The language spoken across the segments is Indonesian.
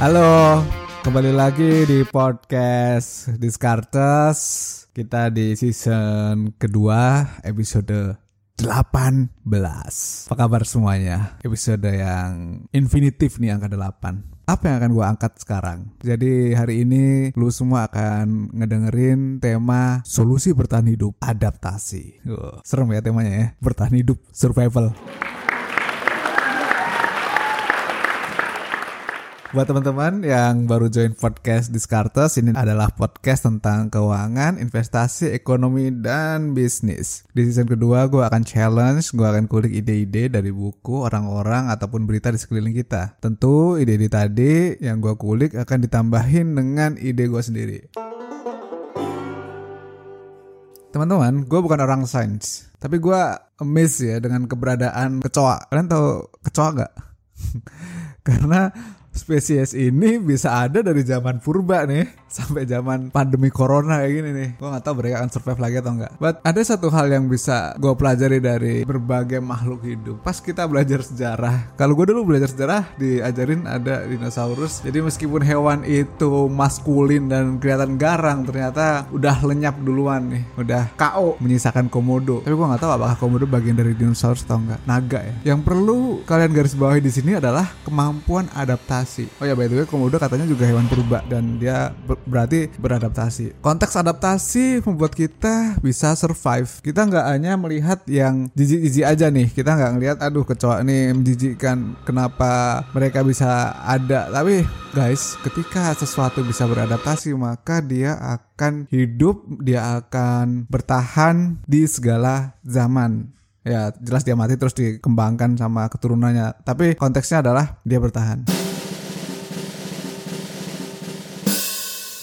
Halo, kembali lagi di podcast Discartes. Kita di season kedua, episode 18. Apa kabar semuanya? Episode yang infinitif nih angka 8. Apa yang akan gue angkat sekarang? Jadi hari ini lu semua akan ngedengerin tema solusi bertahan hidup adaptasi. Wah, serem ya temanya ya, bertahan hidup survival. Buat teman-teman yang baru join podcast Discartes, ini adalah podcast tentang keuangan, investasi, ekonomi, dan bisnis. Di season kedua, gue akan challenge, gue akan kulik ide-ide dari buku, orang-orang, ataupun berita di sekeliling kita. Tentu ide-ide tadi yang gue kulik akan ditambahin dengan ide gue sendiri. Teman-teman, gue bukan orang sains, tapi gue amazed ya dengan keberadaan kecoa. Kalian tahu kecoa gak? Karena spesies ini bisa ada dari zaman purba nih sampai zaman pandemi corona kayak gini nih. Gue nggak tahu mereka akan survive lagi atau enggak. But ada satu hal yang bisa gue pelajari dari berbagai makhluk hidup. Pas kita belajar sejarah, kalau gue dulu belajar sejarah diajarin ada dinosaurus. Jadi meskipun hewan itu maskulin dan kelihatan garang, ternyata udah lenyap duluan nih, udah KO menyisakan komodo. Tapi gue nggak tahu apakah komodo bagian dari dinosaurus atau enggak. Naga ya. Yang perlu kalian garis bawahi di sini adalah kemampuan adaptasi Oh ya by the way komodo katanya juga hewan purba dan dia ber berarti beradaptasi. Konteks adaptasi membuat kita bisa survive. Kita nggak hanya melihat yang jijik-jijik aja nih. Kita nggak ngelihat aduh kecoa ini menjijikkan kenapa mereka bisa ada. Tapi guys, ketika sesuatu bisa beradaptasi maka dia akan hidup, dia akan bertahan di segala zaman ya jelas dia mati terus dikembangkan sama keturunannya tapi konteksnya adalah dia bertahan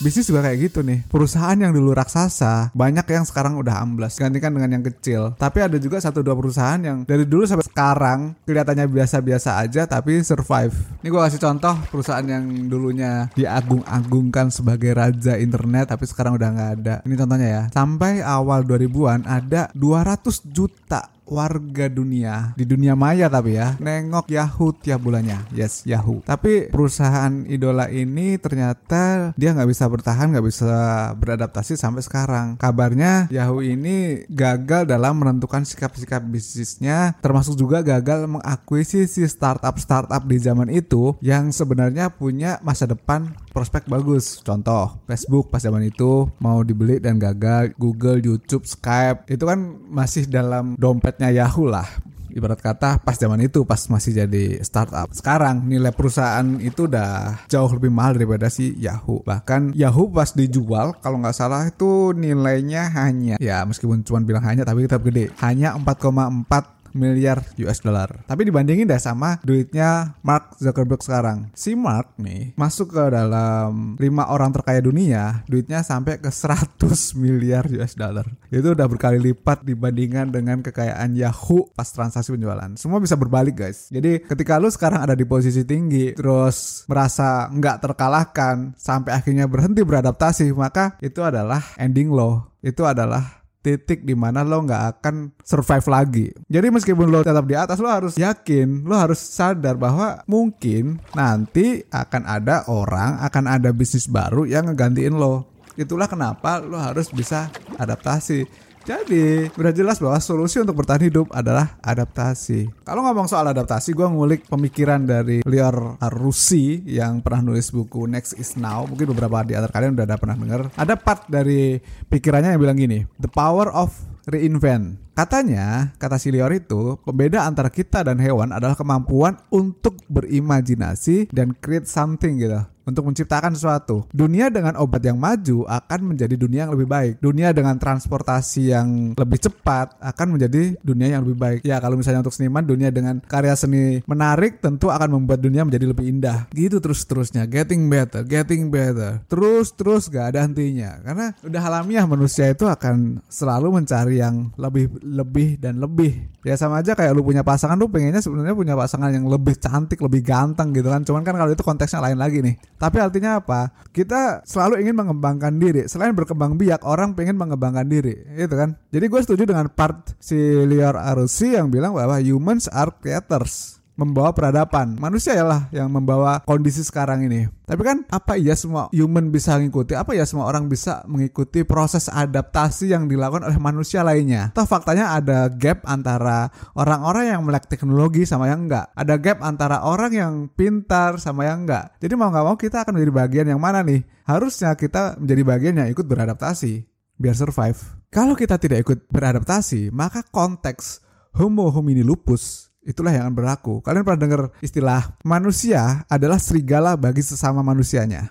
bisnis juga kayak gitu nih. Perusahaan yang dulu raksasa, banyak yang sekarang udah amblas, gantikan dengan yang kecil. Tapi ada juga satu dua perusahaan yang dari dulu sampai sekarang kelihatannya biasa-biasa aja tapi survive. Ini gue kasih contoh perusahaan yang dulunya diagung-agungkan sebagai raja internet tapi sekarang udah nggak ada. Ini contohnya ya. Sampai awal 2000-an ada 200 juta warga dunia di dunia maya tapi ya nengok Yahoo tiap bulannya. Yes Yahoo. Tapi perusahaan idola ini ternyata dia nggak bisa bertahan nggak bisa beradaptasi sampai sekarang. Kabarnya Yahoo ini gagal dalam menentukan sikap-sikap bisnisnya termasuk juga gagal mengakuisisi startup-startup di zaman itu yang sebenarnya punya masa depan prospek bagus. Contoh, Facebook pas zaman itu mau dibeli dan gagal, Google, YouTube, Skype, itu kan masih dalam dompetnya Yahoo lah ibarat kata pas zaman itu pas masih jadi startup. Sekarang nilai perusahaan itu udah jauh lebih mahal daripada si Yahoo. Bahkan Yahoo pas dijual kalau nggak salah itu nilainya hanya ya meskipun cuma bilang hanya tapi tetap gede. Hanya 4,4 miliar US dollar. Tapi dibandingin dah sama duitnya Mark Zuckerberg sekarang. Si Mark nih masuk ke dalam lima orang terkaya dunia, duitnya sampai ke 100 miliar US dollar. Itu udah berkali lipat dibandingkan dengan kekayaan Yahoo pas transaksi penjualan. Semua bisa berbalik guys. Jadi ketika lu sekarang ada di posisi tinggi, terus merasa nggak terkalahkan sampai akhirnya berhenti beradaptasi, maka itu adalah ending lo. Itu adalah titik di mana lo nggak akan survive lagi. Jadi meskipun lo tetap di atas, lo harus yakin, lo harus sadar bahwa mungkin nanti akan ada orang, akan ada bisnis baru yang ngegantiin lo. Itulah kenapa lo harus bisa adaptasi. Jadi, udah jelas bahwa solusi untuk bertahan hidup adalah adaptasi. Kalau ngomong soal adaptasi, gue ngulik pemikiran dari Lior Arusi yang pernah nulis buku Next is Now. Mungkin beberapa di antara kalian udah ada pernah denger. Ada part dari pikirannya yang bilang gini, The power of reinvent. Katanya, kata si Lior itu, pembeda antara kita dan hewan adalah kemampuan untuk berimajinasi dan create something gitu untuk menciptakan sesuatu. Dunia dengan obat yang maju akan menjadi dunia yang lebih baik. Dunia dengan transportasi yang lebih cepat akan menjadi dunia yang lebih baik. Ya kalau misalnya untuk seniman, dunia dengan karya seni menarik tentu akan membuat dunia menjadi lebih indah. Gitu terus-terusnya, getting better, getting better. Terus-terus gak ada hentinya. Karena udah alamiah manusia itu akan selalu mencari yang lebih lebih dan lebih. Ya sama aja kayak lu punya pasangan lu pengennya sebenarnya punya pasangan yang lebih cantik, lebih ganteng gitu kan. Cuman kan kalau itu konteksnya lain lagi nih. Tapi artinya apa? Kita selalu ingin mengembangkan diri. Selain berkembang biak, orang pengen mengembangkan diri, gitu kan? Jadi gue setuju dengan part si Lior Arusi yang bilang bahwa humans are creators membawa peradaban. Manusia lah yang membawa kondisi sekarang ini. Tapi kan apa iya semua human bisa mengikuti? Apa ya semua orang bisa mengikuti proses adaptasi yang dilakukan oleh manusia lainnya? Toh faktanya ada gap antara orang-orang yang melek teknologi sama yang enggak. Ada gap antara orang yang pintar sama yang enggak. Jadi mau nggak mau kita akan menjadi bagian yang mana nih? Harusnya kita menjadi bagian yang ikut beradaptasi biar survive. Kalau kita tidak ikut beradaptasi, maka konteks homo homini lupus itulah yang akan berlaku. Kalian pernah dengar istilah manusia adalah serigala bagi sesama manusianya.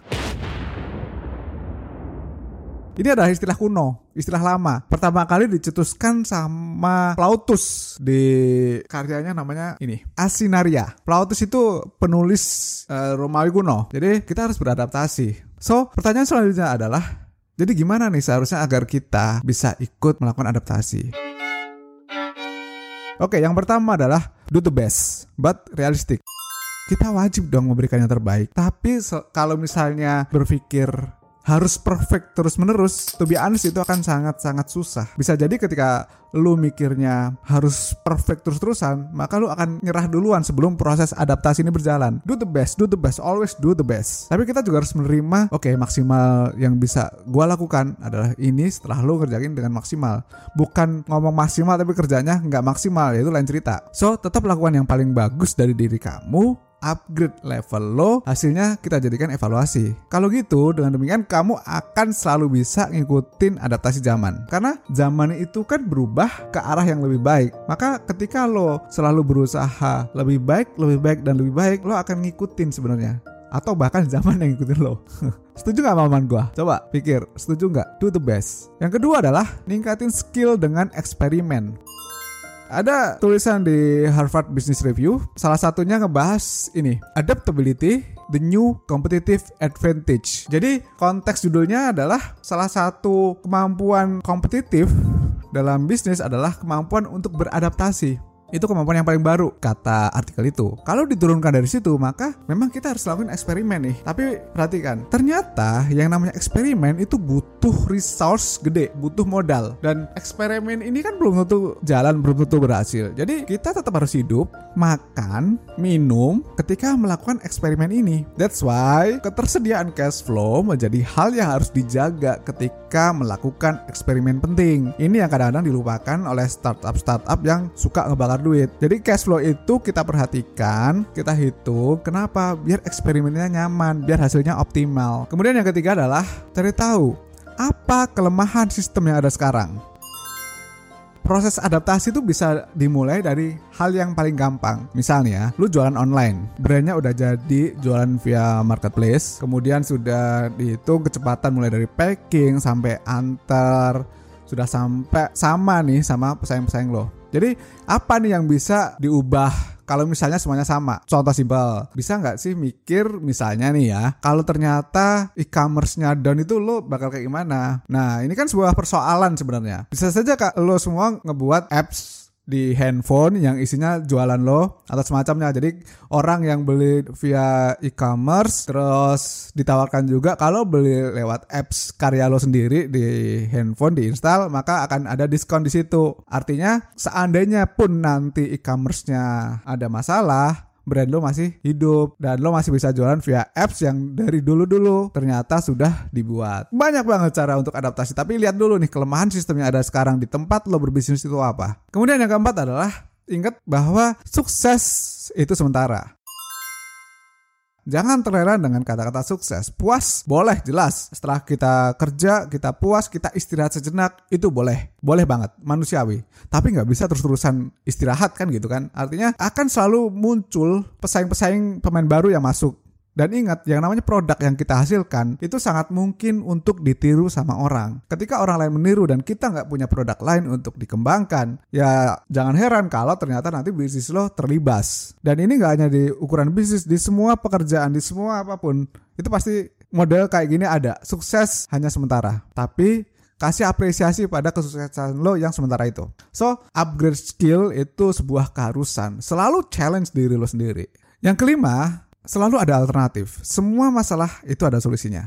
Ini adalah istilah kuno, istilah lama. Pertama kali dicetuskan sama Plautus di karyanya namanya ini, Asinaria. Plautus itu penulis uh, Romawi kuno. Jadi kita harus beradaptasi. So, pertanyaan selanjutnya adalah jadi gimana nih seharusnya agar kita bisa ikut melakukan adaptasi? Oke, yang pertama adalah do the best, but realistic. Kita wajib dong memberikan yang terbaik. Tapi kalau misalnya berpikir harus perfect terus menerus to be honest itu akan sangat sangat susah. Bisa jadi ketika lu mikirnya harus perfect terus terusan maka lu akan nyerah duluan sebelum proses adaptasi ini berjalan. Do the best do the best always do the best. Tapi kita juga harus menerima oke okay, maksimal yang bisa gua lakukan adalah ini setelah lu kerjain dengan maksimal. Bukan ngomong maksimal tapi kerjanya nggak maksimal ya itu lain cerita. So tetap lakukan yang paling bagus dari diri kamu upgrade level lo, hasilnya kita jadikan evaluasi. Kalau gitu, dengan demikian kamu akan selalu bisa ngikutin adaptasi zaman. Karena zaman itu kan berubah ke arah yang lebih baik. Maka ketika lo selalu berusaha lebih baik, lebih baik, dan lebih baik, lo akan ngikutin sebenarnya. Atau bahkan zaman yang ngikutin lo. setuju gak maman gue? Coba pikir, setuju gak? Do the best. Yang kedua adalah ningkatin skill dengan eksperimen. Ada tulisan di Harvard Business Review, salah satunya ngebahas ini, adaptability the new competitive advantage. Jadi konteks judulnya adalah salah satu kemampuan kompetitif dalam bisnis adalah kemampuan untuk beradaptasi. Itu kemampuan yang paling baru, kata artikel itu. Kalau diturunkan dari situ, maka memang kita harus lakukan eksperimen nih. Tapi perhatikan, ternyata yang namanya eksperimen itu butuh resource gede, butuh modal. Dan eksperimen ini kan belum tentu jalan, belum tentu berhasil. Jadi kita tetap harus hidup, makan, minum ketika melakukan eksperimen ini. That's why ketersediaan cash flow menjadi hal yang harus dijaga ketika melakukan eksperimen penting. Ini yang kadang-kadang dilupakan oleh startup-startup yang suka ngebakar duit. Jadi cash flow itu kita perhatikan, kita hitung kenapa biar eksperimennya nyaman, biar hasilnya optimal. Kemudian yang ketiga adalah cari tahu apa kelemahan sistem yang ada sekarang. Proses adaptasi itu bisa dimulai dari hal yang paling gampang. Misalnya, lu jualan online, brandnya udah jadi jualan via marketplace, kemudian sudah dihitung kecepatan mulai dari packing sampai antar, sudah sampai sama nih sama pesaing-pesaing lo jadi apa nih yang bisa diubah kalau misalnya semuanya sama. Contoh simpel, bisa nggak sih mikir misalnya nih ya, kalau ternyata e-commerce-nya down itu lo bakal kayak gimana? Nah, ini kan sebuah persoalan sebenarnya. Bisa saja kak lo semua ngebuat apps di handphone yang isinya jualan lo atau semacamnya. Jadi orang yang beli via e-commerce terus ditawarkan juga kalau beli lewat apps karya lo sendiri di handphone diinstal maka akan ada diskon di situ. Artinya seandainya pun nanti e-commerce-nya ada masalah, brand lo masih hidup dan lo masih bisa jualan via apps yang dari dulu-dulu ternyata sudah dibuat. Banyak banget cara untuk adaptasi, tapi lihat dulu nih kelemahan sistem yang ada sekarang di tempat lo berbisnis itu apa. Kemudian yang keempat adalah ingat bahwa sukses itu sementara. Jangan terlena dengan kata-kata sukses. Puas boleh jelas. Setelah kita kerja, kita puas, kita istirahat sejenak, itu boleh. Boleh banget, manusiawi. Tapi nggak bisa terus-terusan istirahat kan gitu kan. Artinya akan selalu muncul pesaing-pesaing pemain baru yang masuk dan ingat, yang namanya produk yang kita hasilkan itu sangat mungkin untuk ditiru sama orang. Ketika orang lain meniru dan kita nggak punya produk lain untuk dikembangkan, ya jangan heran kalau ternyata nanti bisnis lo terlibas. Dan ini nggak hanya di ukuran bisnis, di semua pekerjaan, di semua apa pun, itu pasti model kayak gini ada. Sukses hanya sementara, tapi kasih apresiasi pada kesuksesan lo yang sementara itu. So, upgrade skill itu sebuah keharusan. Selalu challenge diri lo sendiri. Yang kelima, selalu ada alternatif. Semua masalah itu ada solusinya.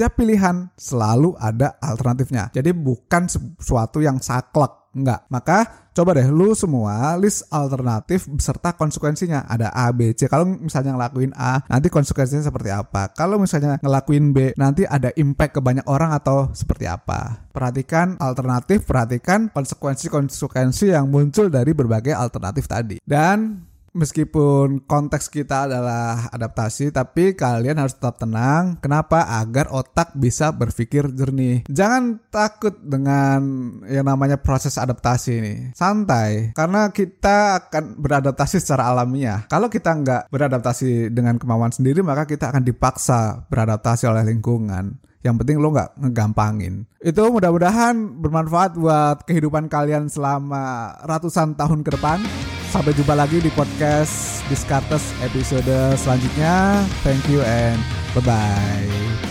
setiap pilihan selalu ada alternatifnya. Jadi bukan sesuatu yang saklek Enggak. Maka coba deh lu semua list alternatif beserta konsekuensinya. Ada A, B, C. Kalau misalnya ngelakuin A, nanti konsekuensinya seperti apa? Kalau misalnya ngelakuin B, nanti ada impact ke banyak orang atau seperti apa? Perhatikan alternatif, perhatikan konsekuensi-konsekuensi yang muncul dari berbagai alternatif tadi. Dan Meskipun konteks kita adalah adaptasi, tapi kalian harus tetap tenang. Kenapa? Agar otak bisa berpikir jernih. Jangan takut dengan yang namanya proses adaptasi ini. Santai, karena kita akan beradaptasi secara alamiah. Kalau kita nggak beradaptasi dengan kemauan sendiri, maka kita akan dipaksa beradaptasi oleh lingkungan. Yang penting lo nggak ngegampangin. Itu mudah-mudahan bermanfaat buat kehidupan kalian selama ratusan tahun ke depan. Sampai jumpa lagi di podcast Discartes episode selanjutnya. Thank you and bye-bye.